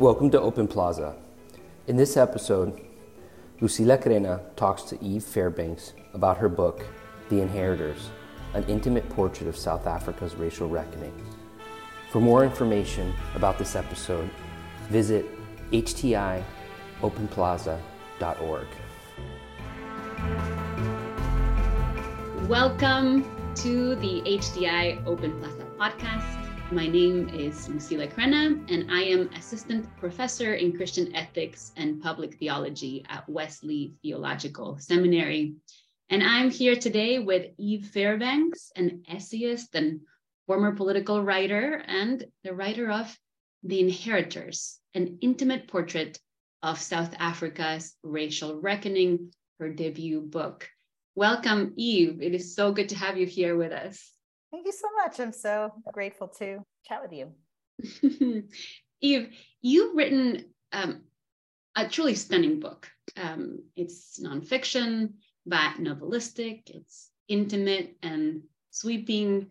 Welcome to Open Plaza. In this episode, Lucila Crena talks to Eve Fairbanks about her book, The Inheritors An Intimate Portrait of South Africa's Racial Reckoning. For more information about this episode, visit htiopenplaza.org. Welcome to the HTI Open Plaza podcast. My name is Lucila Crena, and I am Assistant Professor in Christian Ethics and Public Theology at Wesley Theological Seminary. And I'm here today with Eve Fairbanks, an essayist and former political writer, and the writer of The Inheritors, an intimate portrait of South Africa's racial reckoning, her debut book. Welcome, Eve. It is so good to have you here with us. Thank you so much. I'm so grateful to chat with you. Eve, you've written um, a truly stunning book. Um, it's nonfiction, but novelistic, it's intimate and sweeping.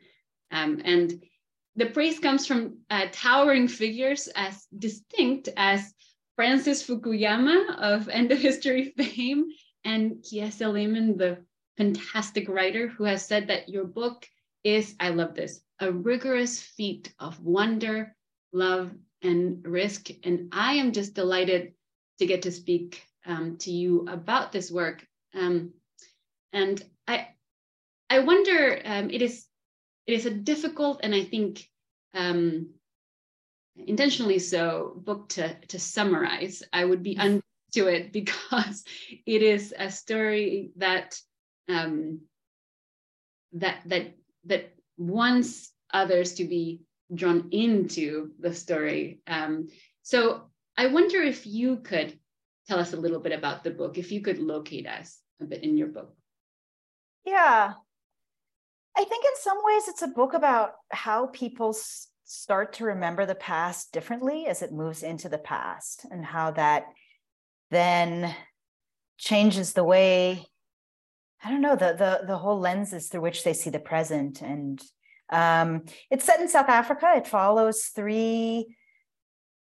Um, and the praise comes from uh, towering figures as distinct as Francis Fukuyama of End of History fame and Kiese Laymon, the fantastic writer who has said that your book is, I love this, a rigorous feat of wonder, love, and risk. And I am just delighted to get to speak um, to you about this work. Um, and I, I wonder, um, it is, it is a difficult and I think um, intentionally so book to to summarize. I would be unto it because it is a story that um, that that that wants others to be drawn into the story. Um, so I wonder if you could tell us a little bit about the book, if you could locate us a bit in your book. Yeah. I think in some ways it's a book about how people start to remember the past differently as it moves into the past and how that then changes the way I don't know the the the whole lenses through which they see the present, and um, it's set in South Africa. It follows three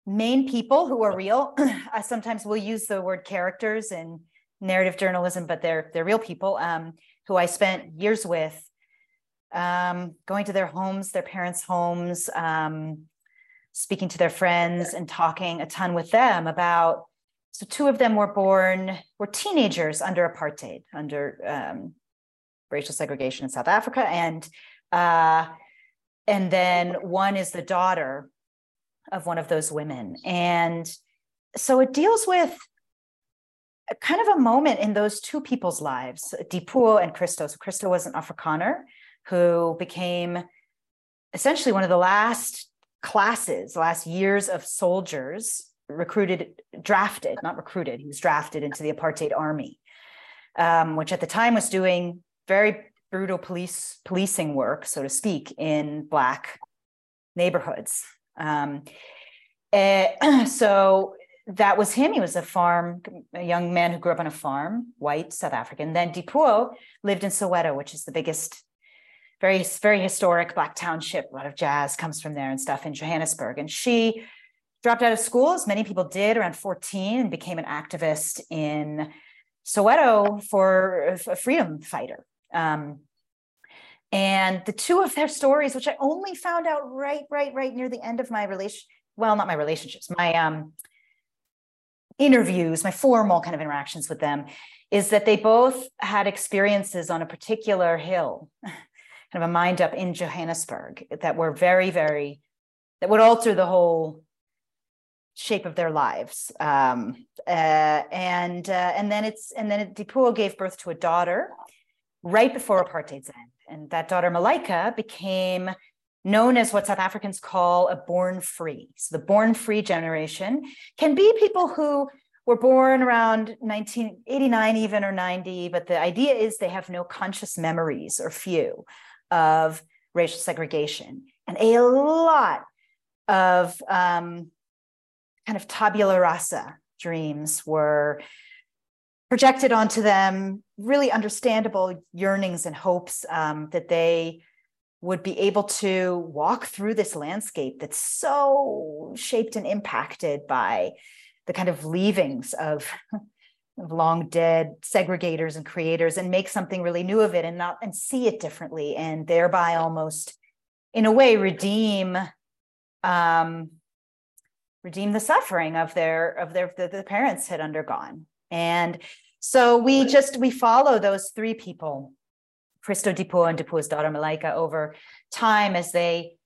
main people who are real. I sometimes will use the word characters in narrative journalism, but they're they're real people um, who I spent years with, um, going to their homes, their parents' homes, um, speaking to their friends, and talking a ton with them about so two of them were born, were teenagers under apartheid, under um, racial segregation in South Africa. And, uh, and then one is the daughter of one of those women. And so it deals with kind of a moment in those two people's lives, Dipuo and Christo. So Christo was an Afrikaner who became essentially one of the last classes, last years of soldiers recruited, drafted, not recruited, he was drafted into the apartheid army, um, which at the time was doing very brutal police policing work, so to speak, in black neighborhoods. Um, uh, so that was him. He was a farm, a young man who grew up on a farm, white South African. Then Dipuo lived in Soweto, which is the biggest, very, very historic black township. A lot of jazz comes from there and stuff in Johannesburg. And she dropped out of school, as many people did around 14, and became an activist in Soweto for a freedom fighter. Um, and the two of their stories, which I only found out right, right, right near the end of my relation, well, not my relationships, my um, interviews, my formal kind of interactions with them, is that they both had experiences on a particular hill, kind of a mine dump in Johannesburg that were very, very, that would alter the whole shape of their lives. Um, uh, and uh, and then it's and then Dipuo gave birth to a daughter right before apartheid's end, and that daughter Malaika became known as what South Africans call a born free. So the born free generation can be people who were born around 1989 even or 90 but the idea is they have no conscious memories or few of racial segregation and a lot of um, kind of tabula rasa dreams were projected onto them really understandable yearnings and hopes um, that they would be able to walk through this landscape that's so shaped and impacted by the kind of leavings of long dead segregators and creators and make something really new of it and not and see it differently and thereby almost in a way redeem um redeem the suffering of their of their that the parents had undergone and so we just we follow those three people Christo Dipuo and Dipuo's daughter Malaika over time as they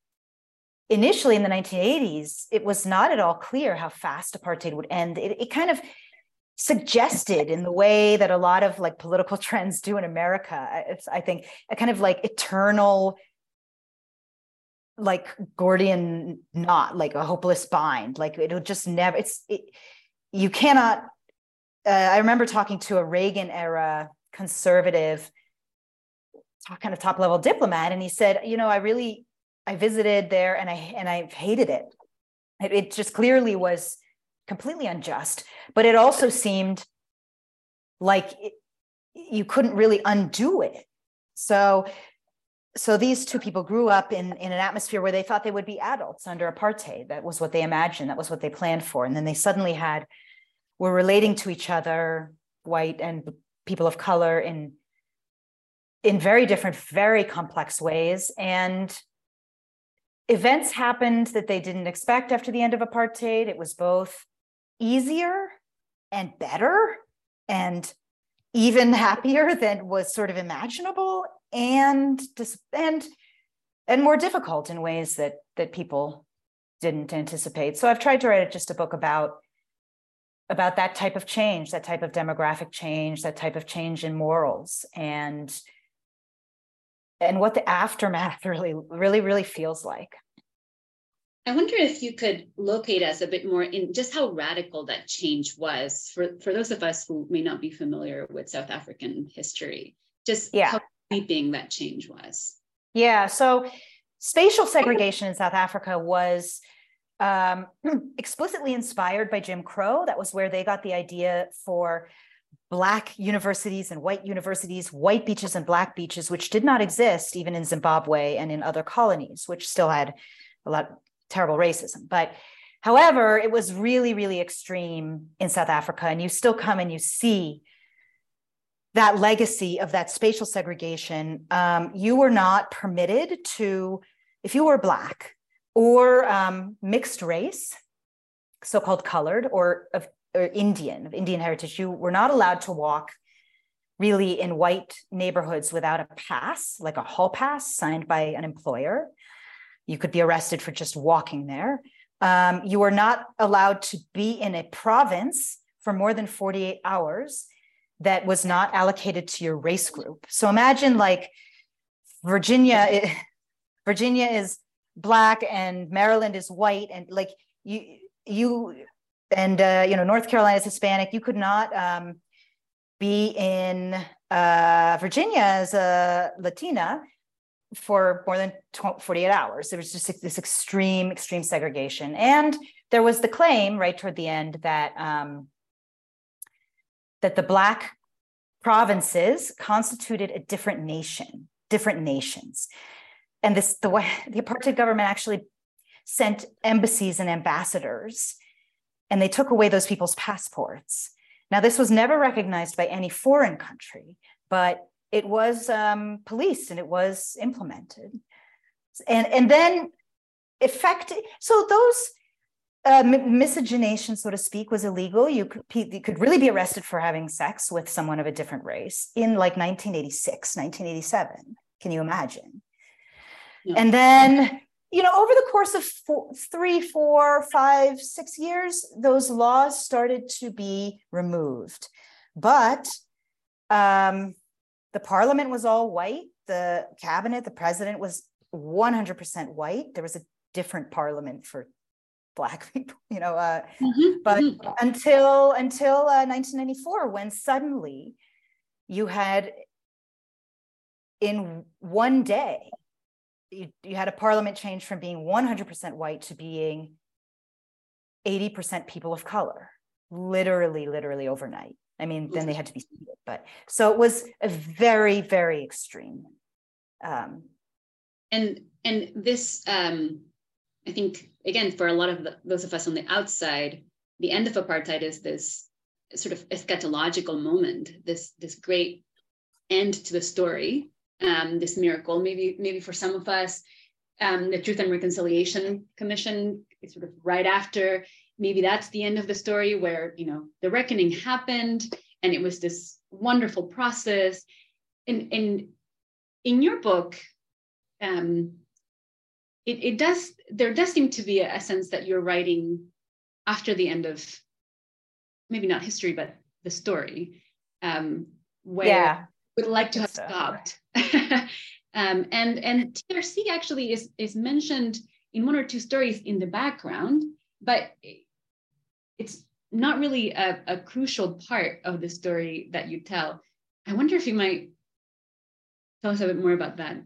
initially in the 1980s, it was not at all clear how fast apartheid would end. It, it kind of suggested in the way that a lot of like political trends do in America. It's, I think, a kind of like eternal, like Gordian knot, like a hopeless bind. Like it'll just never. It's it, you cannot. Uh, I remember talking to a Reagan era conservative kind of top level diplomat and he said you know i really i visited there and i and i hated it it, it just clearly was completely unjust but it also seemed like it, you couldn't really undo it so so these two people grew up in, in an atmosphere where they thought they would be adults under apartheid that was what they imagined that was what they planned for and then they suddenly had were relating to each other white and people of color in in very different, very complex ways. And events happened that they didn't expect after the end of apartheid. It was both easier and better and even happier than was sort of imaginable and and and more difficult in ways that that people didn't anticipate. So I've tried to write just a book about about that type of change, that type of demographic change, that type of change in morals and and what the aftermath really, really, really feels like. I wonder if you could locate us a bit more in just how radical that change was for, for those of us who may not be familiar with South African history, just yeah. how sweeping that change was. Yeah. So spatial segregation in South Africa was um, explicitly inspired by Jim Crow. That was where they got the idea for black universities and white universities, white beaches and black beaches, which did not exist even in Zimbabwe and in other colonies, which still had a lot of terrible racism. But however, it was really, really extreme in South Africa. And you still come and you see that legacy of that spatial segregation. Um, you were not permitted to, if you were black or um, mixed race, so called colored, or of or Indian, of Indian heritage, you were not allowed to walk really in white neighborhoods without a pass, like a hall pass signed by an employer. You could be arrested for just walking there. Um, you were not allowed to be in a province for more than 48 hours that was not allocated to your race group. So imagine like Virginia, it, Virginia is black and Maryland is white, and like you you and uh, you know North Carolina is Hispanic. You could not um, be in uh, Virginia as a Latina for more than 48 hours. There was just this extreme, extreme segregation, and there was the claim right toward the end that um, that the black provinces constituted a different nation, different nations, and this the way the apartheid government actually sent embassies and ambassadors and they took away those people's passports. Now, this was never recognized by any foreign country, but it was um, policed and it was implemented. And, and then effective, so those uh, miscegenation, so to speak, was illegal. You could, you could really be arrested for having sex with someone of a different race in like 1986, 1987. Can you imagine? Yeah. And then you know, over the course of four, three, four, five, six years, those laws started to be removed. But um, the parliament was all white. The cabinet, the president was 100% white. There was a different parliament for black people, you know. Uh, mm-hmm. But mm-hmm. until until uh, 1994, when suddenly you had in one day you, you had a parliament change from being 100% white to being 80% people of color, literally, literally overnight. I mean, then they had to be seated, but so it was a very, very extreme. Um, and and this um, I think again for a lot of the, those of us on the outside, the end of apartheid is this sort of eschatological moment, this this great end to the story, um, this miracle. Maybe maybe for some of us, um, the Truth and Reconciliation Commission is sort of right after. Maybe that's the end of the story where you know the reckoning happened and it was this wonderful process. And, and in your book, um, it, it does there does seem to be a, a sense that you're writing after the end of maybe not history but the story um, where yeah. would like to have so. stopped um, and and trc actually is is mentioned in one or two stories in the background but it's not really a, a crucial part of the story that you tell i wonder if you might tell us a bit more about that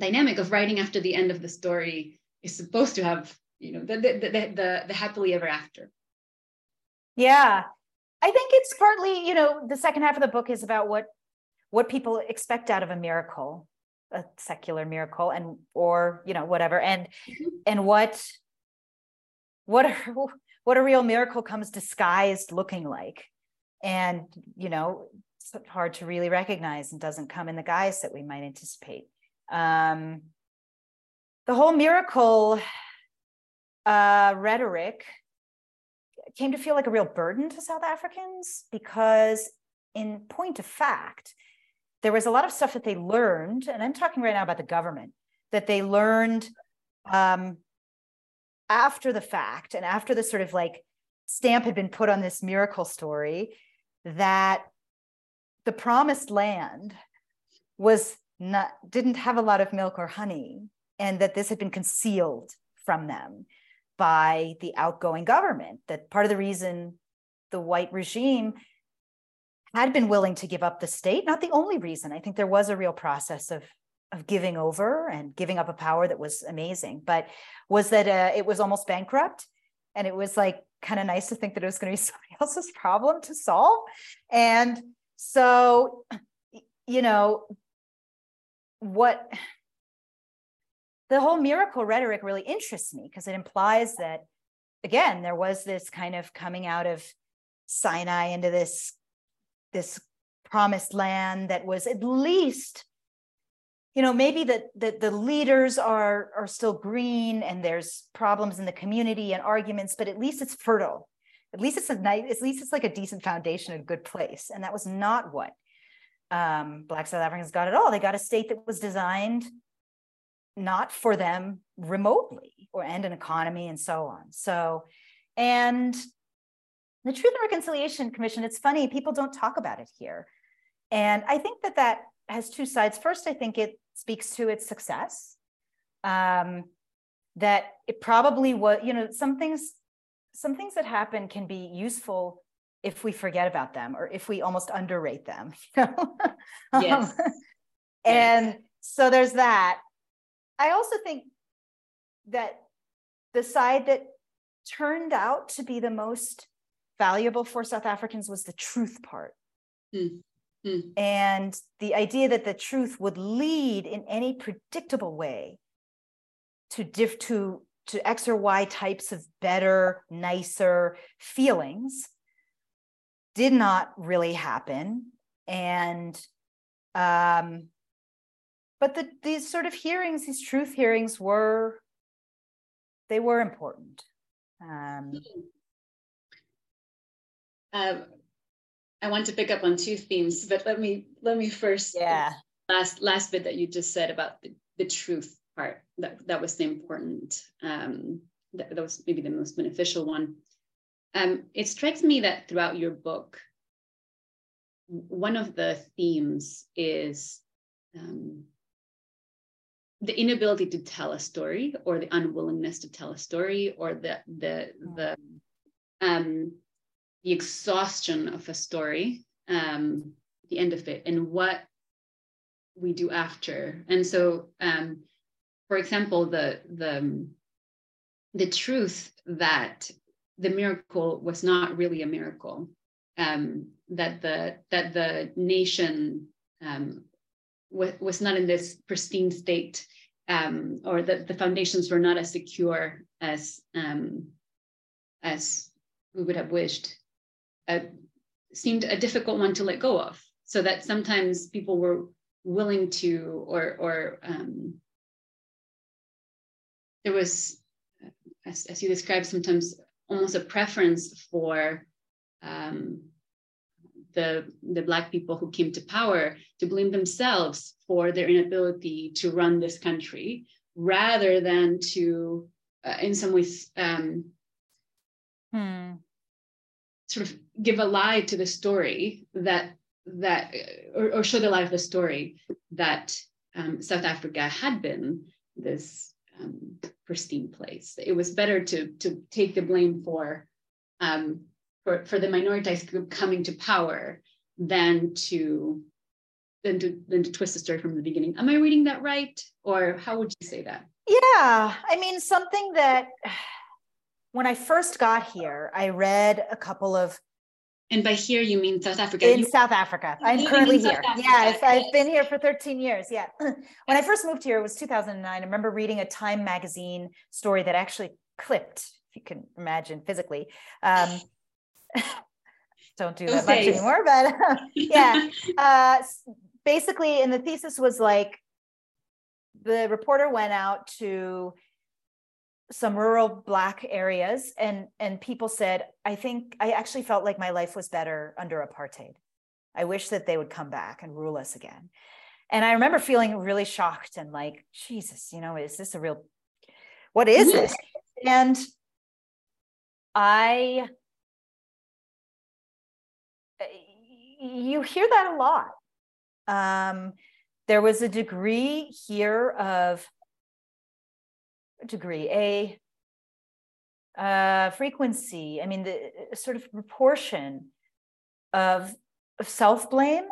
dynamic of writing after the end of the story is supposed to have you know the the the, the, the happily ever after. Yeah. I think it's partly you know the second half of the book is about what what people expect out of a miracle a secular miracle and or you know whatever. And mm-hmm. and what what are, what a real miracle comes disguised looking like. And you know it's hard to really recognize and doesn't come in the guise that we might anticipate um, the whole miracle uh, rhetoric came to feel like a real burden to South Africans because, in point of fact, there was a lot of stuff that they learned, and I'm talking right now about the government, that they learned um, after the fact and after the sort of like stamp had been put on this miracle story that the promised land was not didn't have a lot of milk or honey and that this had been concealed from them by the outgoing government that part of the reason the white regime had been willing to give up the state not the only reason. I think there was a real process of of giving over and giving up a power that was amazing but was that uh, it was almost bankrupt and it was like kind of nice to think that it was going to be somebody else's problem to solve. And so you know what the whole miracle rhetoric really interests me because it implies that again there was this kind of coming out of sinai into this this promised land that was at least you know maybe that the, the leaders are are still green and there's problems in the community and arguments but at least it's fertile. At least it's a nice at least it's like a decent foundation a good place. And that was not what um, Black South Africans got it all. They got a state that was designed not for them remotely or and an economy and so on. So, and the Truth and Reconciliation Commission, it's funny, people don't talk about it here. And I think that that has two sides. First, I think it speaks to its success. Um, that it probably was, you know, some things, some things that happen can be useful if we forget about them or if we almost underrate them you know? yes. Um, and yes. so there's that i also think that the side that turned out to be the most valuable for south africans was the truth part mm. Mm. and the idea that the truth would lead in any predictable way to diff to to x or y types of better nicer feelings did not really happen. And um but the these sort of hearings these truth hearings were they were important. Um uh, i want to pick up on two themes but let me let me first yeah. last last bit that you just said about the, the truth part that that was the important um that, that was maybe the most beneficial one um, it strikes me that throughout your book, one of the themes is um, the inability to tell a story or the unwillingness to tell a story or the the the um, the exhaustion of a story um, the end of it and what we do after. And so um, for example the the the truth that the miracle was not really a miracle. Um, that the that the nation um, w- was not in this pristine state um, or that the foundations were not as secure as um, as we would have wished, uh, seemed a difficult one to let go of. So that sometimes people were willing to, or or um, there was, as, as you described, sometimes almost a preference for um, the, the Black people who came to power to blame themselves for their inability to run this country rather than to, uh, in some ways, um, hmm. sort of give a lie to the story that that or, or show the lie of the story that um, South Africa had been this um, pristine place. It was better to to take the blame for um, for, for the minoritized group coming to power than to than to than to twist the story from the beginning. Am I reading that right? Or how would you say that? Yeah, I mean something that when I first got here, I read a couple of and by here you mean South Africa? In you, South Africa. I'm currently here. Yes, I've been here for 13 years. Yeah. when I first moved here, it was 2009. I remember reading a Time magazine story that actually clipped, if you can imagine physically, um, don't do that much anymore, but yeah. Uh, basically, and the thesis was like the reporter went out to some rural black areas and and people said i think i actually felt like my life was better under apartheid. I wish that they would come back and rule us again. And i remember feeling really shocked and like jesus you know is this a real what is this? And i you hear that a lot. Um, there was a degree here of degree, a uh, frequency, I mean, the sort of proportion of, of self blame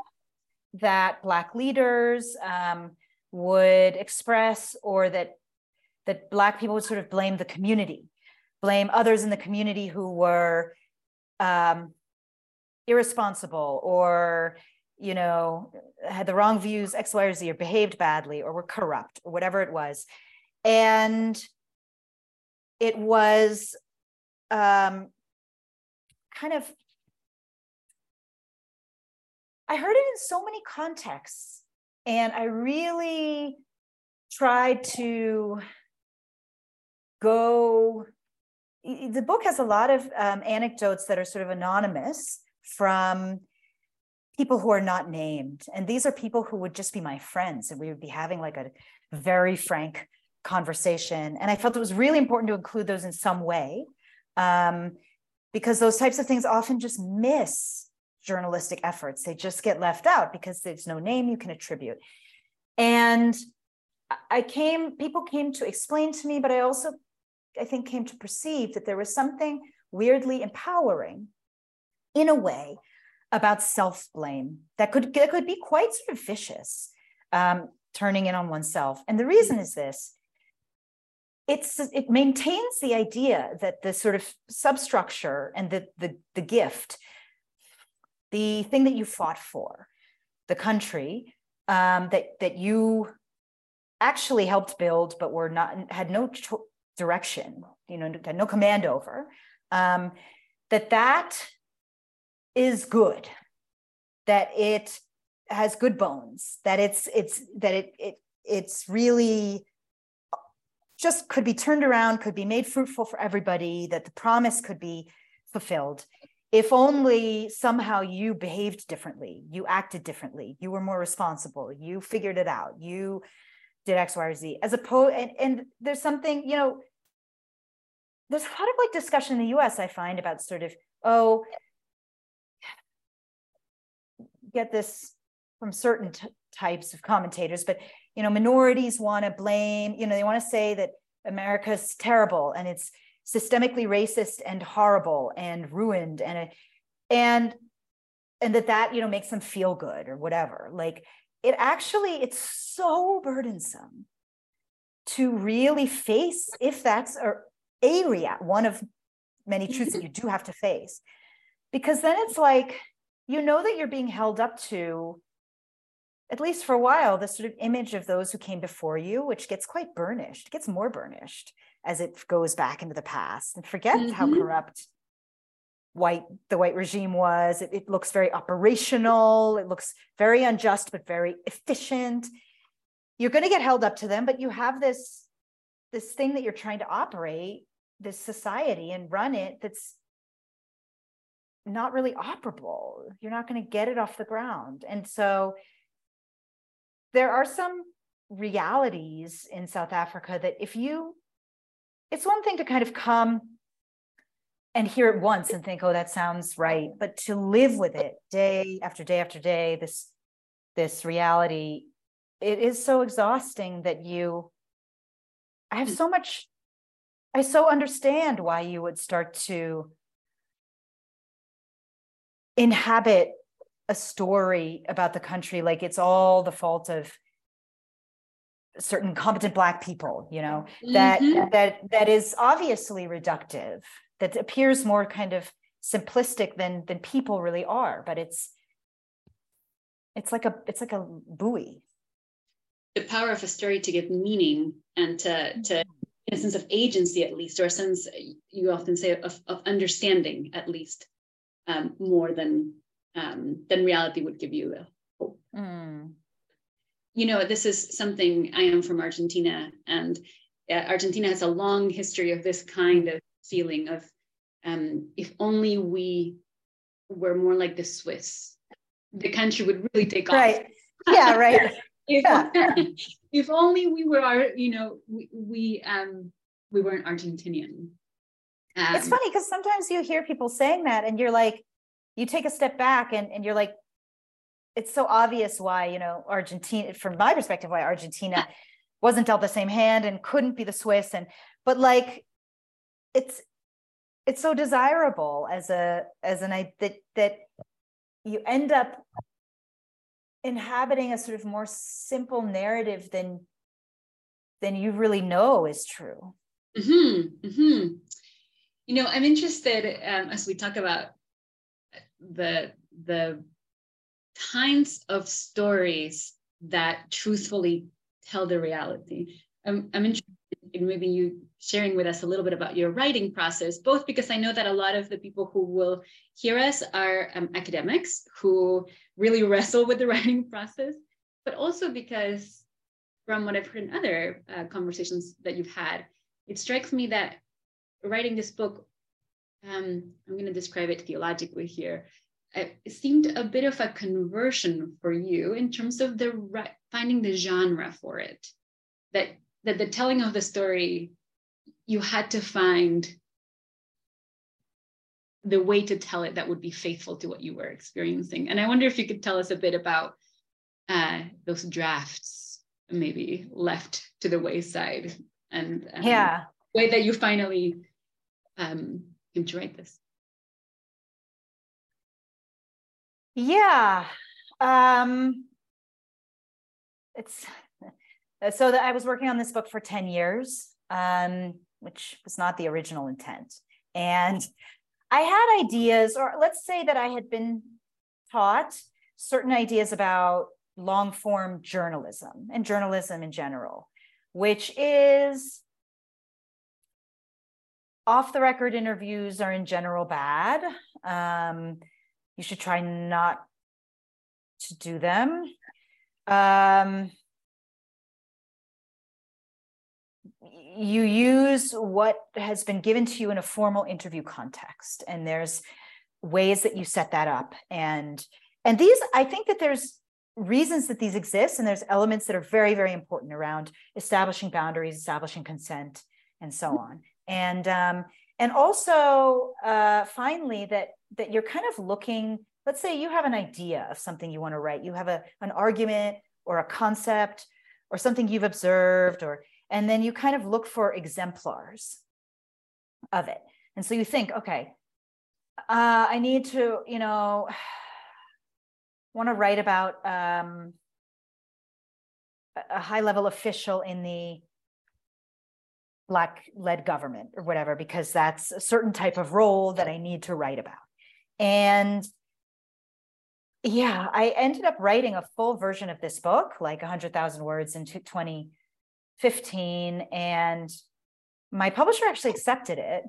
that Black leaders um, would express, or that that Black people would sort of blame the community, blame others in the community who were um, irresponsible or you know had the wrong views x y or z or behaved badly or were corrupt or whatever it was and it was um, kind of i heard it in so many contexts and i really tried to go the book has a lot of um, anecdotes that are sort of anonymous from people who are not named. And these are people who would just be my friends, and we would be having like a very frank conversation. And I felt it was really important to include those in some way um, because those types of things often just miss journalistic efforts. They just get left out because there's no name you can attribute. And I came, people came to explain to me, but I also, I think, came to perceive that there was something weirdly empowering in a way about self blame that could that could be quite sort of vicious, um, turning in on oneself. And the reason is this: it's it maintains the idea that the sort of substructure and the the the gift, the thing that you fought for, the country um, that that you actually helped build, but were not had no cho- direction, you know, had no command over. Um, that that is good, that it has good bones, that it's it's that it it it's really just could be turned around, could be made fruitful for everybody, that the promise could be fulfilled. If only somehow you behaved differently, you acted differently, you were more responsible, you figured it out, you did X, Y, or Z. As opposed, and, and there's something, you know, there's a lot of like discussion in the US, I find about sort of, oh, get this from certain t- types of commentators, but you know, minorities want to blame, you know, they want to say that America's terrible and it's systemically racist and horrible and ruined and and and that that you know makes them feel good or whatever. Like it actually it's so burdensome to really face if that's a, a one of many truths that you do have to face because then it's like you know that you're being held up to at least for a while, the sort of image of those who came before you, which gets quite burnished, gets more burnished as it goes back into the past and forget mm-hmm. how corrupt white the white regime was. It, it looks very operational. It looks very unjust, but very efficient. You're going to get held up to them, but you have this this thing that you're trying to operate, this society and run it that's not really operable. You're not going to get it off the ground. And so there are some realities in South Africa that if you, it's one thing to kind of come and hear it once and think, oh, that sounds right. But to live with it day after day after day, this this reality, it is so exhausting that you I have so much, I so understand why you would start to inhabit a story about the country like it's all the fault of certain competent black people you know that mm-hmm. that that is obviously reductive that appears more kind of simplistic than than people really are but it's it's like a it's like a buoy the power of a story to give meaning and to to in a sense of agency at least or a sense you often say of, of understanding at least um, more than um, than reality would give you hope. Mm. You know, this is something I am from Argentina, and uh, Argentina has a long history of this kind of feeling of um, if only we were more like the Swiss, the country would really take right. off. Yeah, right. if, yeah. if only we were, our, you know, we, we um we weren't Argentinian. Um, it's funny because sometimes you hear people saying that, and you're like, you take a step back and, and you're like, it's so obvious why, you know, Argentina, from my perspective, why Argentina wasn't dealt the same hand and couldn't be the Swiss. And, but like, it's, it's so desirable as a, as an, that, that you end up inhabiting a sort of more simple narrative than, than you really know is true. Mm-hmm, mm-hmm. You know, I'm interested um, as we talk about the the kinds of stories that truthfully tell the reality. I'm, I'm interested in maybe you sharing with us a little bit about your writing process, both because I know that a lot of the people who will hear us are um, academics who really wrestle with the writing process, but also because from what I've heard in other uh, conversations that you've had, it strikes me that writing this book um, I'm going to describe it theologically here. It seemed a bit of a conversion for you in terms of the right, finding the genre for it. That that the telling of the story, you had to find the way to tell it that would be faithful to what you were experiencing. And I wonder if you could tell us a bit about uh, those drafts, maybe left to the wayside, and um, yeah, way that you finally um, write this? Yeah. Um, it's so that I was working on this book for 10 years, um, which was not the original intent. And I had ideas, or let's say that I had been taught certain ideas about long form journalism and journalism in general, which is off the record interviews are in general bad. Um, you should try not to do them. Um, you use what has been given to you in a formal interview context, and there's ways that you set that up. And and these, I think that there's reasons that these exist, and there's elements that are very, very important around establishing boundaries, establishing consent, and so on and um, and also uh, finally that that you're kind of looking let's say you have an idea of something you want to write. You have a, an argument or a concept or something you've observed or and then you kind of look for exemplars of it. And so you think okay uh, i need to you know want to write about um, a high level official in the black led government or whatever because that's a certain type of role that i need to write about and yeah, I ended up writing a full version of this book, like 100,000 words in 2015. And my publisher actually accepted it.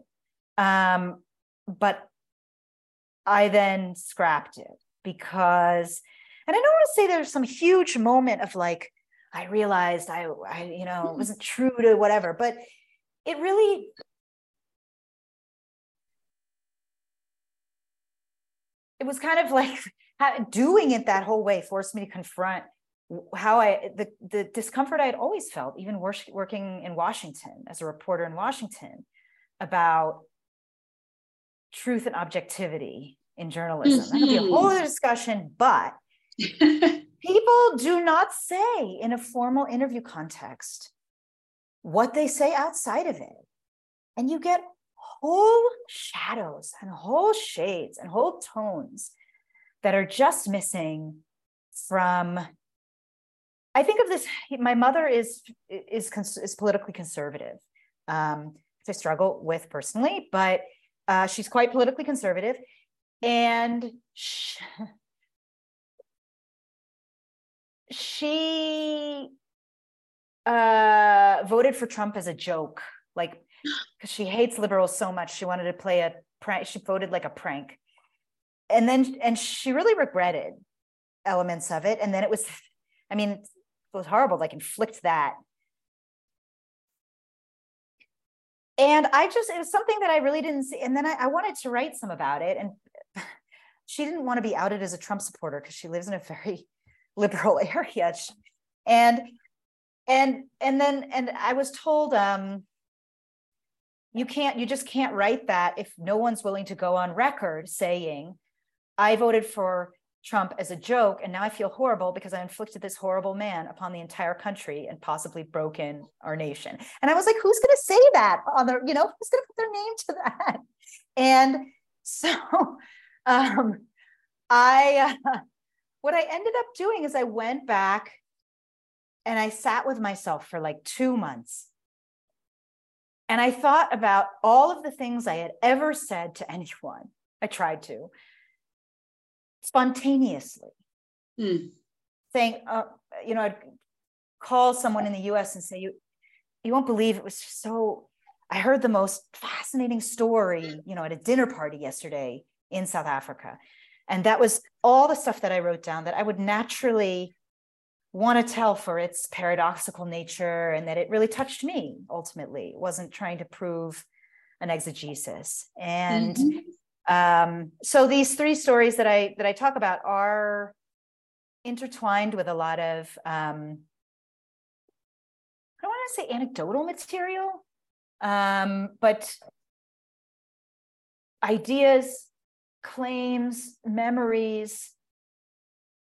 Um, but I then scrapped it because, and I don't want to say there's some huge moment of like, I realized I, I, you know, mm-hmm. wasn't true to whatever, but it really it was kind of like doing it that whole way forced me to confront how I the the discomfort I had always felt, even working in Washington as a reporter in Washington, about truth and objectivity in journalism. Mm-hmm. That could be a whole other discussion, but people do not say in a formal interview context what they say outside of it. And you get whole shadows and whole shades and whole tones that are just missing from i think of this my mother is is is politically conservative um i struggle with personally but uh, she's quite politically conservative and she, she uh, voted for trump as a joke like because she hates liberals so much she wanted to play a prank she voted like a prank. And then and she really regretted elements of it and then it was i mean it was horrible like inflict that. And i just it was something that i really didn't see and then i, I wanted to write some about it and she didn't want to be outed as a trump supporter because she lives in a very liberal area. And and and then and i was told um you can't you just can't write that if no one's willing to go on record saying i voted for trump as a joke and now i feel horrible because i inflicted this horrible man upon the entire country and possibly broken our nation. And i was like who's going to say that on the you know who's going to put their name to that? And so um i uh, what i ended up doing is i went back and i sat with myself for like two months and I thought about all of the things I had ever said to anyone. I tried to spontaneously mm. saying, uh, you know, I'd call someone in the US and say, you, you won't believe it was so, I heard the most fascinating story, you know, at a dinner party yesterday in South Africa. And that was all the stuff that I wrote down that I would naturally want to tell for its paradoxical nature and that it really touched me ultimately. It wasn't trying to prove an exegesis. And mm-hmm. um, so these three stories that I that I talk about are intertwined with a lot of um, I don't want to say anecdotal material, um, but ideas, claims, memories,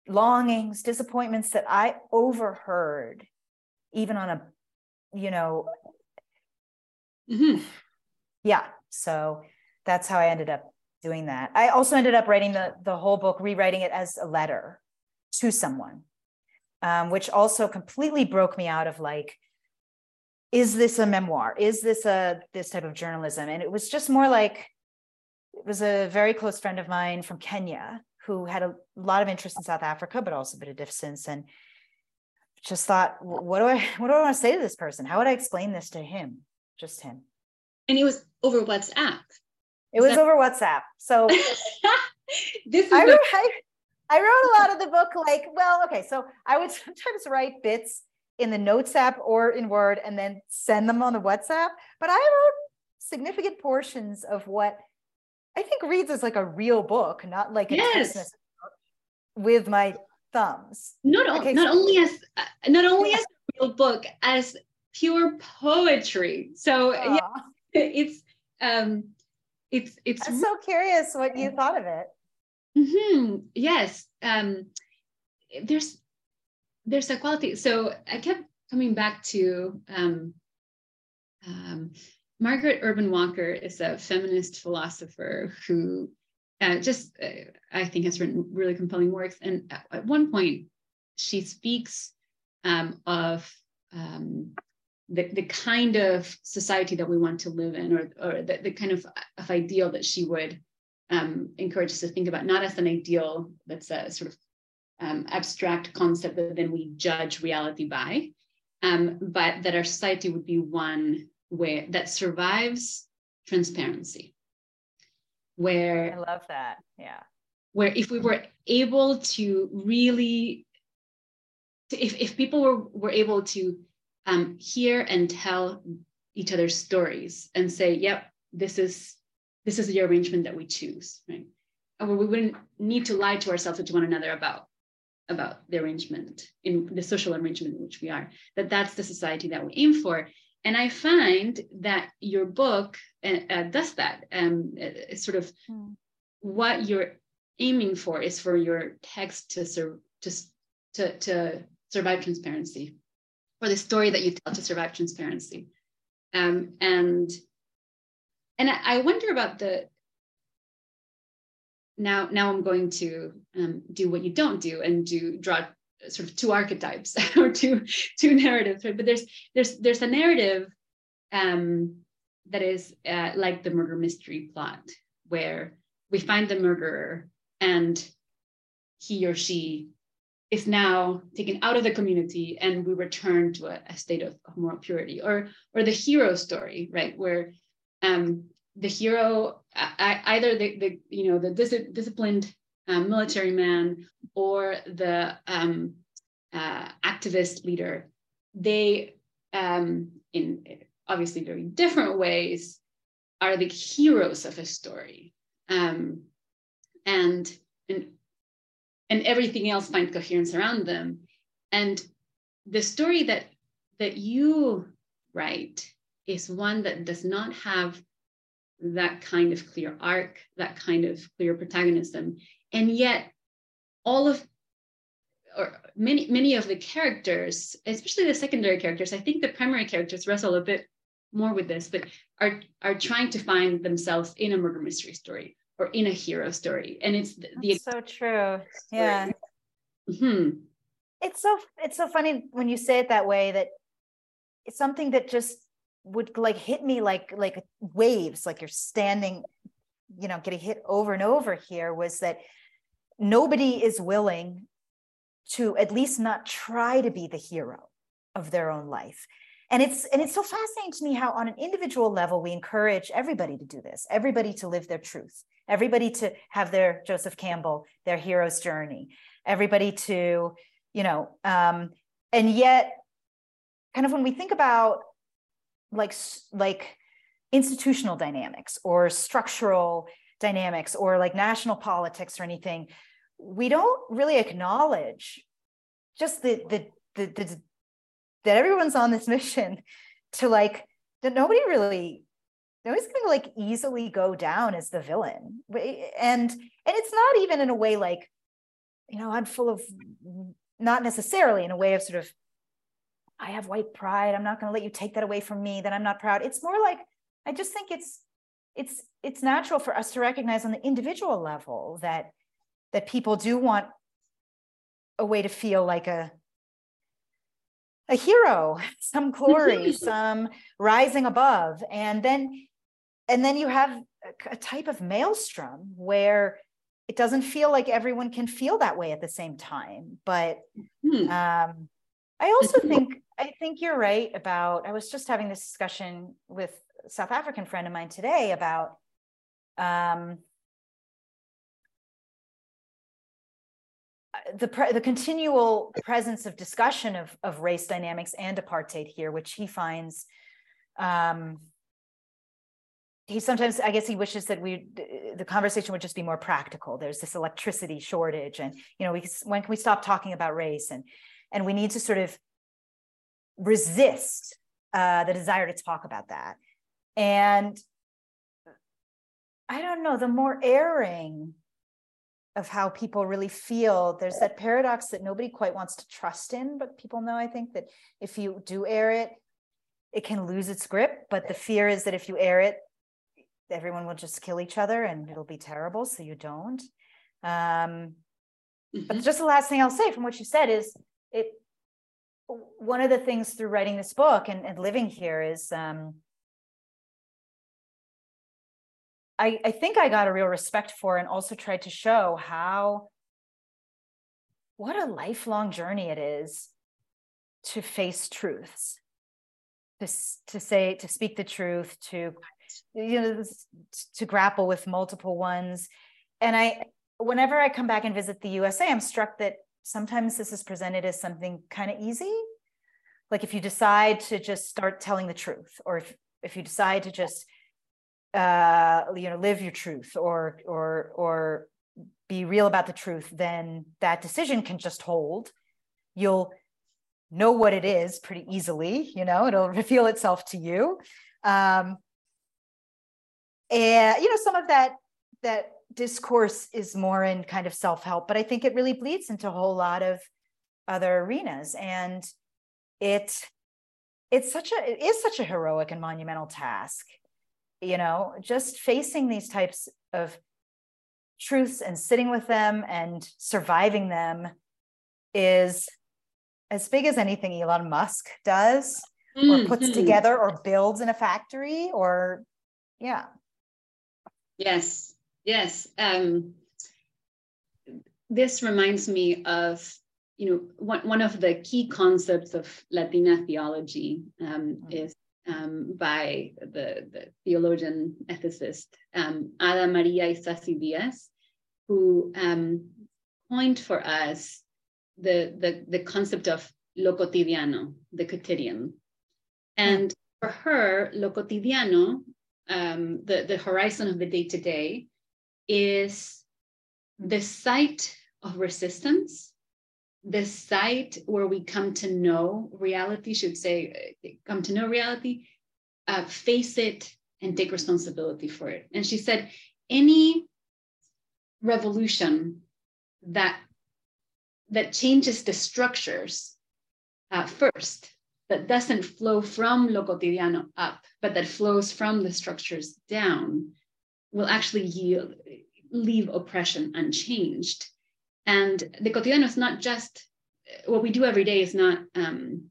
longings, disappointments that I overheard, even on a, you know, mm-hmm. yeah. So that's how I ended up doing that. I also ended up writing the the whole book, rewriting it as a letter to someone, um, which also completely broke me out of like, is this a memoir? Is this a this type of journalism? And it was just more like it was a very close friend of mine from Kenya who had a lot of interest in South Africa, but also a bit of distance, and just thought, what do I what do I want to say to this person? How would I explain this to him? Just him. And it was over WhatsApp. It was that- over WhatsApp. So this is I, wrote, I, I wrote a lot of the book like, well, okay, so I would sometimes write bits in the notes app or in Word and then send them on the WhatsApp. But I wrote significant portions of what I think reads as like a real book, not like a yes. text with my thumbs. Not, okay, not so- only as uh, not only as a real book, as pure poetry. So yeah, it's um it's it's I'm so curious what you thought of it. Mm-hmm. Yes. Um there's there's a quality. So I kept coming back to um um Margaret Urban Walker is a feminist philosopher who uh, just, uh, I think, has written really compelling works. And at one point, she speaks um, of um, the, the kind of society that we want to live in, or, or the, the kind of, of ideal that she would um, encourage us to think about not as an ideal that's a sort of um, abstract concept that then we judge reality by, um, but that our society would be one where that survives transparency. Where I love that. Yeah. Where if we were able to really, if, if people were, were able to um, hear and tell each other's stories and say, yep, this is this is the arrangement that we choose, right? And where we wouldn't need to lie to ourselves or to one another about about the arrangement in the social arrangement in which we are that that's the society that we aim for and i find that your book uh, uh, does that um, it's sort of hmm. what you're aiming for is for your text to serve to, to, to survive transparency or the story that you tell to survive transparency um, and and I, I wonder about the now now i'm going to um, do what you don't do and do draw sort of two archetypes or two two narratives right? But there's there's there's a narrative um, that is uh, like the murder mystery plot where we find the murderer and he or she is now taken out of the community and we return to a, a state of, of, moral purity. Or or the hero story right? Where um, the hero, either the, the you know the dis- disciplined um, military man or the um, uh, activist leader, they um, in obviously very different ways are the heroes of a story, um, and and and everything else finds coherence around them, and the story that that you write is one that does not have that kind of clear arc, that kind of clear protagonism. And yet, all of or many many of the characters, especially the secondary characters, I think the primary characters wrestle a bit more with this, but are are trying to find themselves in a murder mystery story or in a hero story, and it's the, the so true. Yeah. hmm It's so it's so funny when you say it that way that it's something that just would like hit me like like waves like you're standing you know getting hit over and over here was that nobody is willing to at least not try to be the hero of their own life. And it's and it's so fascinating to me how on an individual level we encourage everybody to do this everybody to live their truth everybody to have their joseph campbell their hero's journey everybody to you know um and yet kind of when we think about like like institutional dynamics or structural dynamics or like national politics or anything we don't really acknowledge just the the the, the that everyone's on this mission to like that nobody really nobody's going to like easily go down as the villain and and it's not even in a way like you know i'm full of not necessarily in a way of sort of I have white pride. I'm not going to let you take that away from me. That I'm not proud. It's more like I just think it's it's it's natural for us to recognize on the individual level that that people do want a way to feel like a a hero, some glory, some rising above, and then and then you have a, a type of maelstrom where it doesn't feel like everyone can feel that way at the same time. But hmm. um, I also think I think you're right about. I was just having this discussion with a South African friend of mine today about um, the pre- the continual presence of discussion of of race dynamics and apartheid here, which he finds. Um, he sometimes, I guess, he wishes that we the conversation would just be more practical. There's this electricity shortage, and you know, we when can we stop talking about race and and we need to sort of resist uh, the desire to talk about that. And I don't know, the more airing of how people really feel, there's that paradox that nobody quite wants to trust in, but people know, I think, that if you do air it, it can lose its grip. But the fear is that if you air it, everyone will just kill each other and it'll be terrible. So you don't. Um, mm-hmm. But just the last thing I'll say from what you said is it one of the things through writing this book and, and living here is um, I, I think I got a real respect for and also tried to show how what a lifelong journey it is to face truths to, to say to speak the truth to you know to grapple with multiple ones. And i whenever i come back and visit the usa i'm struck that sometimes this is presented as something kind of easy. Like if you decide to just start telling the truth or if, if you decide to just uh, you know live your truth or or or be real about the truth then that decision can just hold. You'll know what it is pretty easily you know it'll reveal itself to you. Um, and you know some of that that discourse is more in kind of self-help but i think it really bleeds into a whole lot of other arenas. And it it's such a it is such a heroic and monumental task you know just facing these types of truths and sitting with them and surviving them is as big as anything Elon Musk does mm-hmm. or puts together or builds in a factory or yeah yes yes um this reminds me of you know one, one of the key concepts of latina theology um, mm-hmm. is um, by the, the, theologian ethicist um, Ada Maria Isasi Diaz, who um, coined for us the, the, the concept of lo cotidiano, the quotidian. And for her, lo cotidiano, um, the, the horizon of the day to day, is the site of resistance, the site where we come to know reality, should say, come to know reality, uh, face it, and take responsibility for it. And she said, any revolution that that changes the structures uh, first that doesn't flow from lo cotidiano up but that flows from the structures down will actually yield, leave oppression unchanged and the cotidiano is not just what we do every day is not um,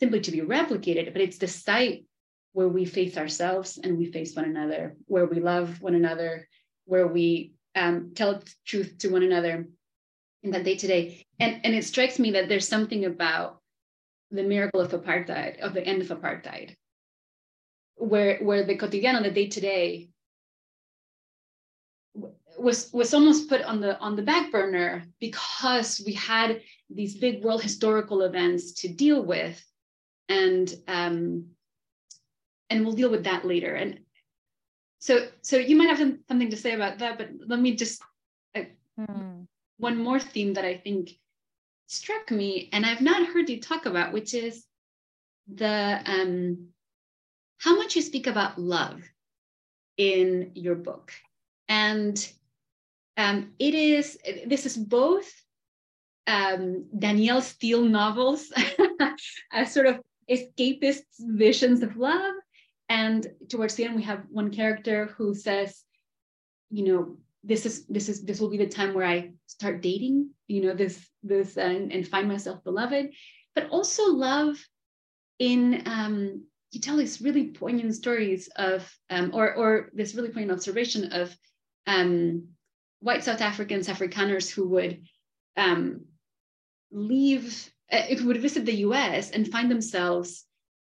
simply to be replicated but it's the site where we face ourselves and we face one another where we love one another where we um, tell truth to one another in that day to day. And, and it strikes me that there's something about the miracle of apartheid, of the end of apartheid, where, where the cotidiano, the day to day, was was almost put on the on the back burner because we had these big world historical events to deal with and um and we'll deal with that later and so so you might have something to say about that but let me just uh, hmm. one more theme that i think struck me and i've not heard you talk about which is the um how much you speak about love in your book and um it is this is both um danielle steel novels as sort of escapist visions of love and towards the end we have one character who says you know this is this is this will be the time where i start dating you know this this and, and find myself beloved. But also love in um you tell these really poignant stories of um or or this really poignant observation of um white south africans afrikaners who would um leave uh, who would visit the us and find themselves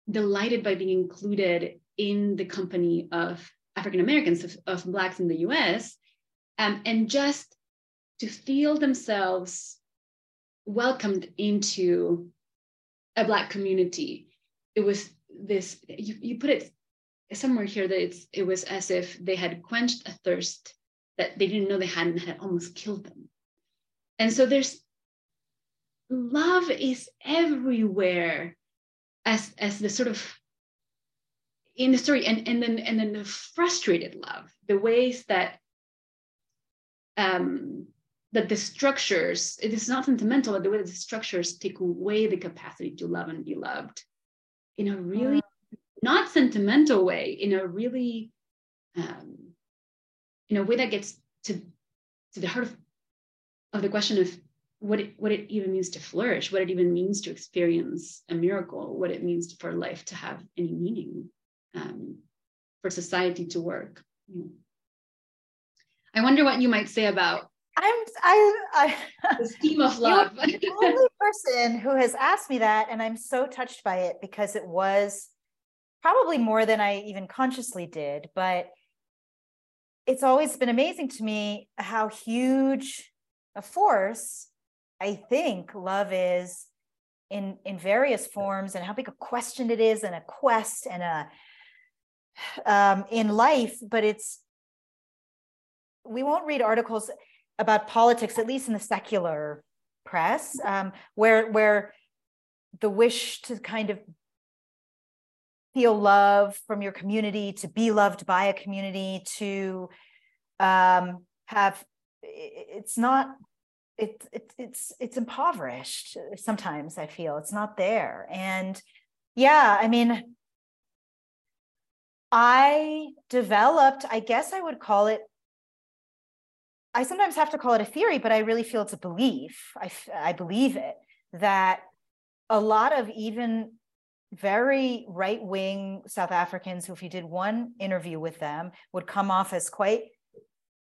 delighted by being included in the company of African Americans, of, of, Blacks in the US, um, and just to feel themselves welcomed into a Black community. It was this, you, you put it somewhere here that it's, it was as if they had quenched a thirst that they didn't know they had and had almost killed them. And so there's love is everywhere as, as the sort of in the story and, and then and then the frustrated love the ways that um that the structures it is not sentimental but the way that the structures take away the capacity to love and be loved in a really mm. not sentimental way in a really um in a way that gets to to the heart of, of the question of what it, what it even means to flourish, what it even means to experience a miracle, what it means for life to have any meaning um, for society to work. I wonder what you might say about I'm I, I the scheme of love. You're the only person who has asked me that, and I'm so touched by it because it was probably more than I even consciously did. But it's always been amazing to me how huge a force I think love is in in various forms, and how big a question it is, and a quest, and a um, in life. But it's we won't read articles about politics, at least in the secular press, um, where where the wish to kind of feel love from your community, to be loved by a community, to um, have it's not it, it it's it's impoverished sometimes i feel it's not there and yeah i mean i developed i guess i would call it I sometimes have to call it a theory, but I really feel it's a belief. I, I believe it that a lot of even very right wing South Africans who, if you did one interview with them, would come off as quite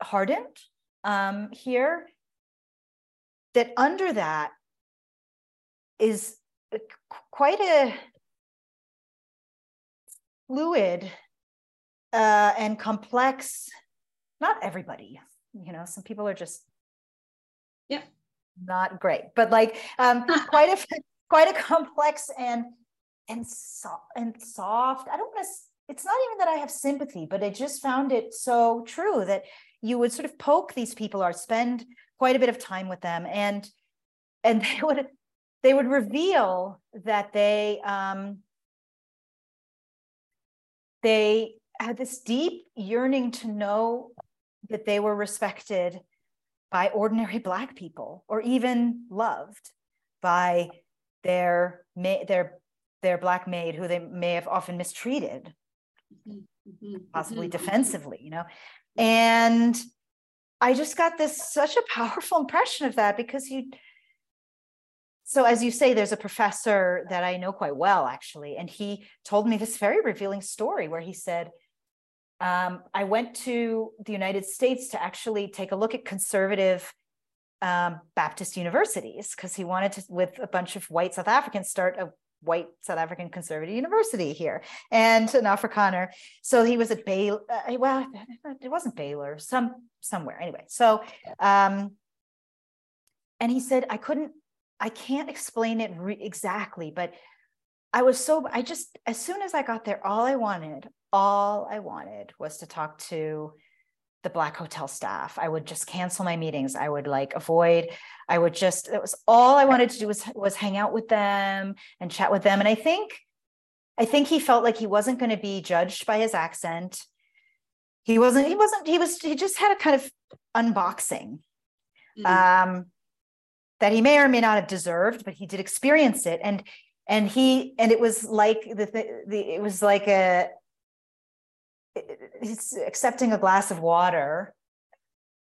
hardened um, here. That under that is quite a fluid uh, and complex, not everybody, you know some people are just yeah not great but like um quite a quite a complex and and soft and soft. I don't want to it's not even that i have sympathy but i just found it so true that you would sort of poke these people or spend quite a bit of time with them and and they would they would reveal that they um they had this deep yearning to know that they were respected by ordinary black people or even loved by their their their black maid who they may have often mistreated mm-hmm. mm-hmm. possibly mm-hmm. defensively you know and i just got this such a powerful impression of that because you so as you say there's a professor that i know quite well actually and he told me this very revealing story where he said um, I went to the United States to actually take a look at conservative um, Baptist universities because he wanted to, with a bunch of white South Africans, start a white South African conservative university here and an Afrikaner. So he was at Baylor. Uh, well, it wasn't Baylor, some somewhere anyway. So, um, and he said I couldn't, I can't explain it re- exactly, but I was so I just as soon as I got there, all I wanted, all I wanted was to talk to the black hotel staff. I would just cancel my meetings. I would like avoid, I would just, it was all I wanted to do was was hang out with them and chat with them. And I think, I think he felt like he wasn't going to be judged by his accent. He wasn't, he wasn't, he was, he just had a kind of unboxing. Mm-hmm. Um, that he may or may not have deserved, but he did experience it. And and he and it was like the, the it was like a he's accepting a glass of water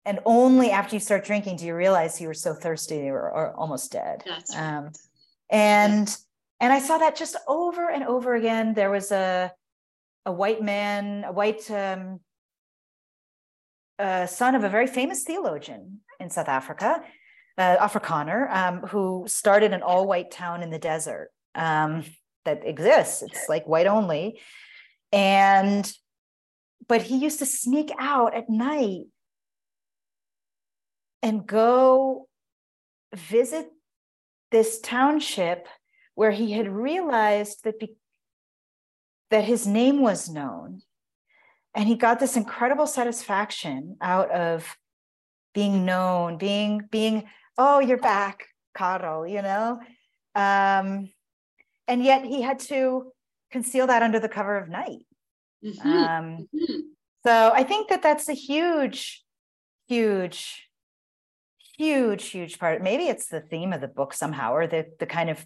and only after you start drinking do you realize you were so thirsty you were or almost dead. Right. um, and and i saw that just over and over again. There was a a white man a white um, uh, son of a very famous theologian in south africa uh, afrikaner um, who started an all-white town in the desert um, that exists. It's like white only. And but he used to sneak out at night and go visit this township where he had realized that be, that his name was known. And he got this incredible satisfaction out of being known being being oh you're back Carol you know? Um, and yet he had to conceal that under the cover of night Mm-hmm. Um, mm-hmm. So I think that that's a huge, huge, huge, huge part. Maybe it's the theme of the book somehow, or the the kind of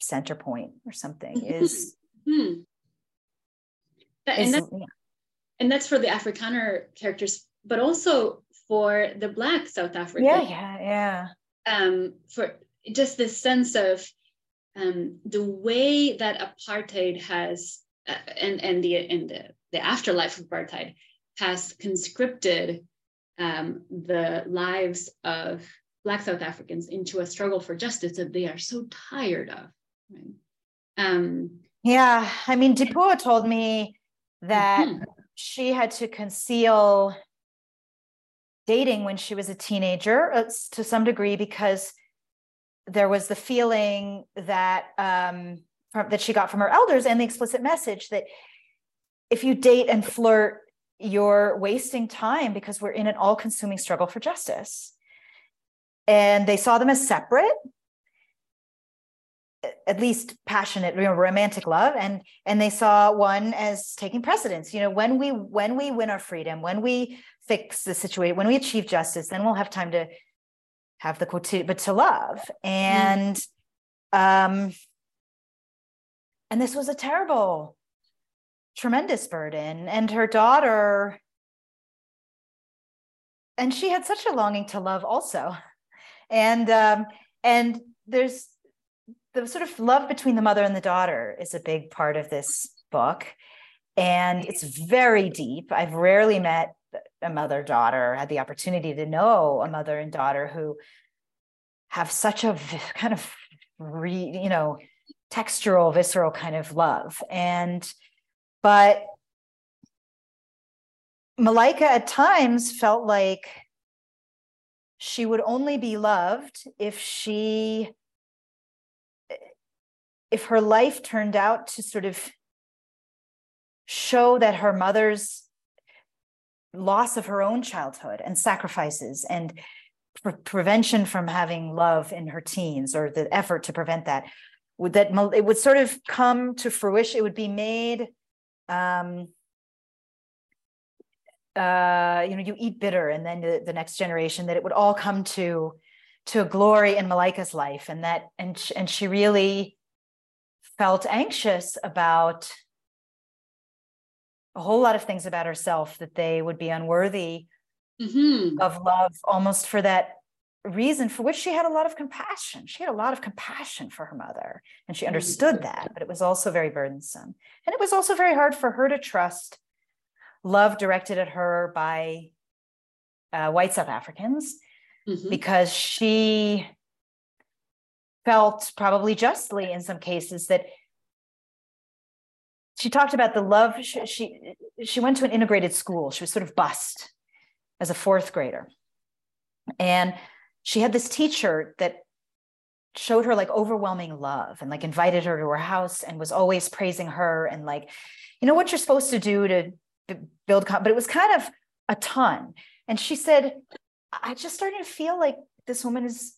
center point or something mm-hmm. is. Mm-hmm. and, that's, yeah. and that's for the Afrikaner characters, but also for the Black South African. Yeah, yeah, yeah. Um, for just this sense of um, the way that apartheid has uh, and and the in the the afterlife of apartheid has conscripted um, the lives of Black South Africans into a struggle for justice that they are so tired of. Right? Um, yeah, I mean, Dipuo told me that mm-hmm. she had to conceal dating when she was a teenager uh, to some degree because there was the feeling that um, from, that she got from her elders and the explicit message that if you date and flirt, you're wasting time because we're in an all-consuming struggle for justice. And they saw them as separate, at least passionate, you know, romantic love, and and they saw one as taking precedence. You know, when we when we win our freedom, when we fix the situation, when we achieve justice, then we'll have time to have the quote, but to love. And mm. um, and this was a terrible, tremendous burden. And her daughter, and she had such a longing to love also. And um, and there's the sort of love between the mother and the daughter is a big part of this book. And it's very deep. I've rarely met a mother daughter, had the opportunity to know a mother and daughter who have such a kind of re, you know textural visceral kind of love. And but Malaika at times felt like she would only be loved if she if her life turned out to sort of show that her mother's loss of her own childhood and sacrifices and pre- prevention from having love in her teens or the effort to prevent that would that it would sort of come to fruition it would be made um uh you know you eat bitter and then the, the next generation that it would all come to to a glory in malaika's life and that and she, and she really felt anxious about a whole lot of things about herself that they would be unworthy mm-hmm. of love almost for that reason for which she had a lot of compassion. She had a lot of compassion for her mother and she understood mm-hmm. that, but it was also very burdensome. And it was also very hard for her to trust love directed at her by uh, white South Africans mm-hmm. because she felt probably justly in some cases that she talked about the love she, she, she went to an integrated school she was sort of bused as a fourth grader and she had this teacher that showed her like overwhelming love and like invited her to her house and was always praising her and like you know what you're supposed to do to build but it was kind of a ton. And she said i just started to feel like this woman is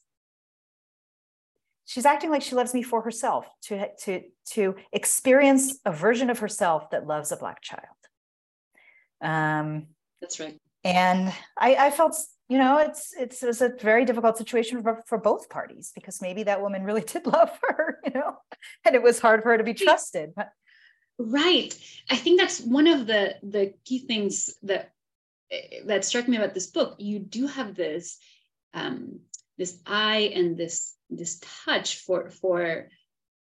she's acting like she loves me for herself to to to experience a version of herself that loves a black child. Um that's right. and i i felt you know it's it's it was a very difficult situation for, for both parties because maybe that woman really did love her you know and it was hard for her to be trusted but right. I think that's one of the the key things that that struck me about this book. You do have this um this eye and this this touch for for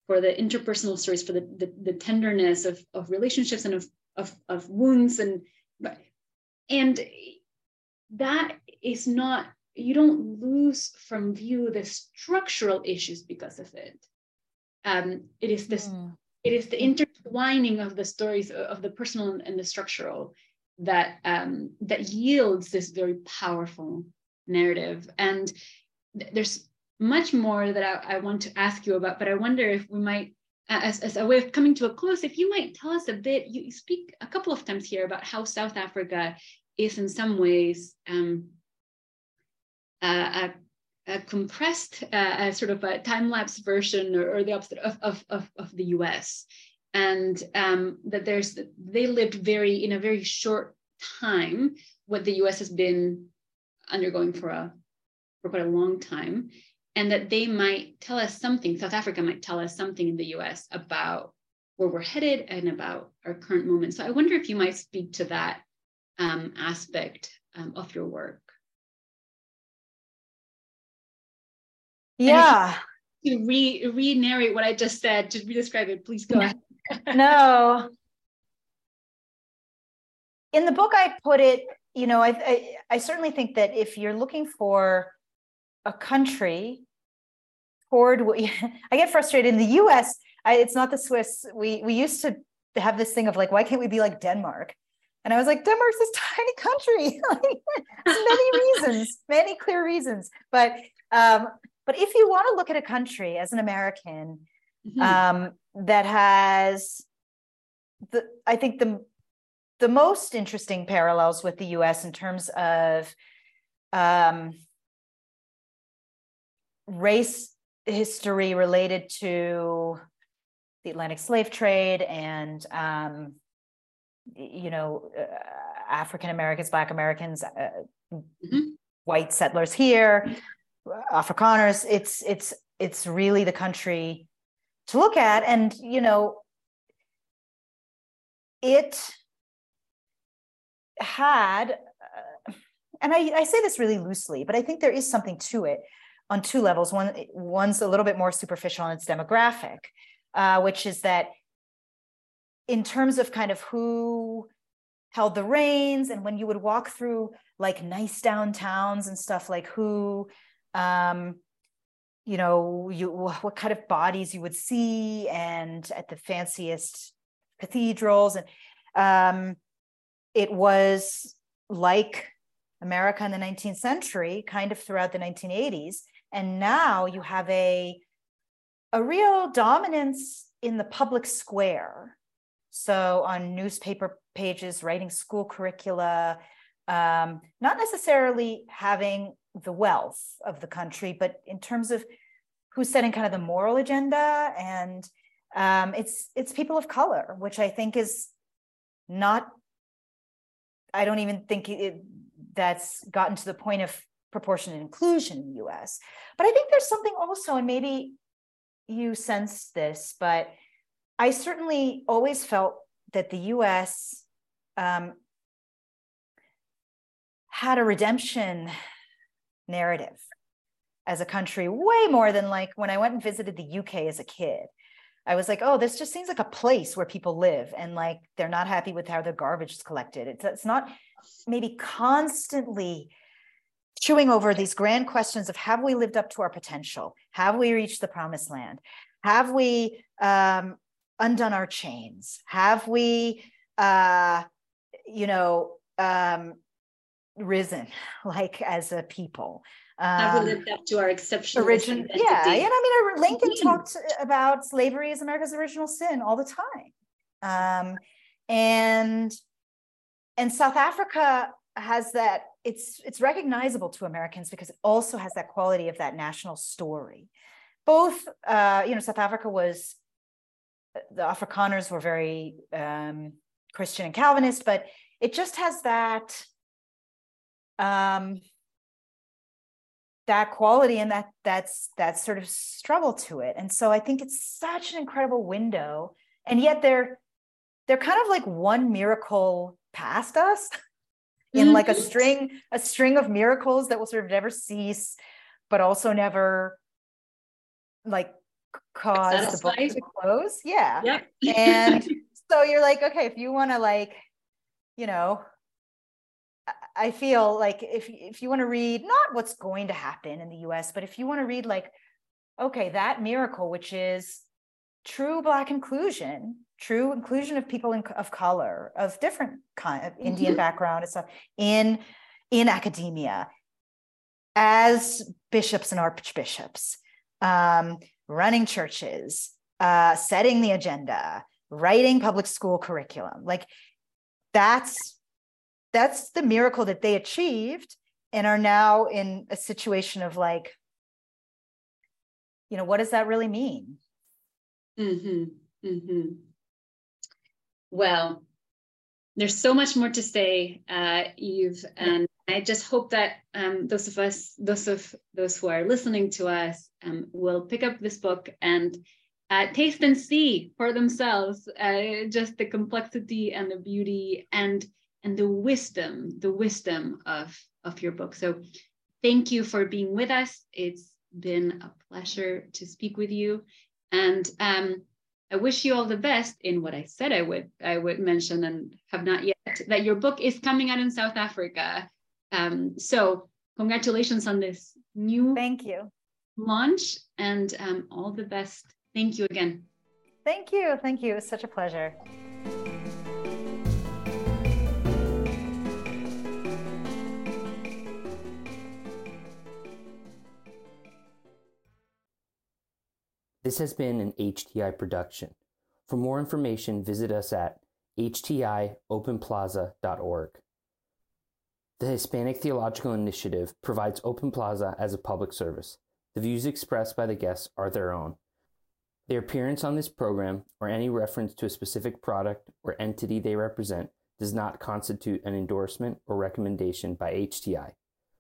for the interpersonal stories for the the, the tenderness of of relationships and of of, of wounds and and that is not you don't lose from view the structural issues because of it um, it is this mm. it is the intertwining of the stories of the personal and the structural that um, that yields this very powerful narrative and th- there's much more that I, I, want to ask you about but i wonder if we might as, as a way of coming to a close if you might tell us a bit you speak a couple of times here about how south africa is in some ways um, a, a, compressed, a sort of a time-lapse version or, or the opposite of, of, of, of, the US. And um, that there's, they lived very, in a very short time, what the US has been undergoing for a, for quite a long time. And that they might tell us something, South Africa might tell us something in the US about where we're headed and about our current moment. So I wonder if you might speak to that um, aspect um, of your work. Yeah. To re re narrate what I just said, to re describe it, please go ahead. no. in the book, I put it, you know, I, I, I certainly think that if you're looking for a country toward what I get frustrated in the US, I, it's not the Swiss. We, we used to have this thing of like, why can't we be like Denmark? And I was like, Denmark's this tiny country. many reasons, many clear reasons. But um, but if you want to look at a country as an American mm-hmm. um, that has the, I think the the most interesting parallels with the U.S. in terms of um, race history related to the Atlantic slave trade and um, you know uh, African Americans, Black Americans, uh, mm-hmm. white settlers here, Afrikaners. It's it's it's really the country to look at, and you know it had, uh, and I, I say this really loosely, but I think there is something to it on two levels. One one's a little bit more superficial on its demographic, uh, which is that in terms of kind of who held the reins and when you would walk through like nice downtowns and stuff like who um you know you what kind of bodies you would see and at the fanciest cathedrals. And um it was like america in the 19th century kind of throughout the 1980s and now you have a a real dominance in the public square. So on newspaper pages, writing school curricula, um, not necessarily having the wealth of the country, but in terms of who's setting kind of the moral agenda, and um, it's it's people of color, which I think is not. I don't even think it, that's gotten to the point of proportionate inclusion in the U.S. But I think there's something also, and maybe you sense this, but I certainly always felt that the US um, had a redemption narrative as a country, way more than like when I went and visited the UK as a kid. I was like, oh, this just seems like a place where people live and like they're not happy with how their garbage is collected. It's, it's not maybe constantly chewing over these grand questions of have we lived up to our potential? Have we reached the promised land? Have we um, undone our chains? Have we, uh, you know, um, risen like as a people? Um, lived up to our exceptional origin? Identity? Yeah, and I mean, Lincoln mm-hmm. talked about slavery as America's original sin all the time, um, and and South Africa has that. It's it's recognizable to Americans because it also has that quality of that national story. Both, uh, you know, South Africa was the Afrikaners were very um, Christian and Calvinist, but it just has that um, that quality and that that's that sort of struggle to it. And so I think it's such an incredible window, and yet they're they're kind of like one miracle past us in mm-hmm. like a string a string of miracles that will sort of never cease, but also never like cause the book to close. Yeah. Yep. and so you're like, okay, if you want to like, you know, I feel like if if you want to read not what's going to happen in the US, but if you want to read like, okay, that miracle, which is true black inclusion, true inclusion of people in, of color, of different kind of Indian mm-hmm. background and stuff in in academia as bishops and archbishops. Um, running churches, uh, setting the agenda, writing public school curriculum. Like that's that's the miracle that they achieved and are now in a situation of like, you know, what does that really mean? Mm-hmm. Mm-hmm. Well, there's so much more to say, uh, Eve, and I just hope that um, those of us, those of those who are listening to us, um, will pick up this book and uh, taste and see for themselves uh, just the complexity and the beauty and and the wisdom, the wisdom of of your book. So, thank you for being with us. It's been a pleasure to speak with you, and um, I wish you all the best in what I said I would I would mention and have not yet that your book is coming out in South Africa. Um, so congratulations on this new Thank you. launch and um, all the best. Thank you again. Thank you. Thank you. It's such a pleasure. This has been an HTI production. For more information, visit us at htiopenplaza.org. The Hispanic Theological Initiative provides Open Plaza as a public service. The views expressed by the guests are their own. Their appearance on this program or any reference to a specific product or entity they represent does not constitute an endorsement or recommendation by HTI.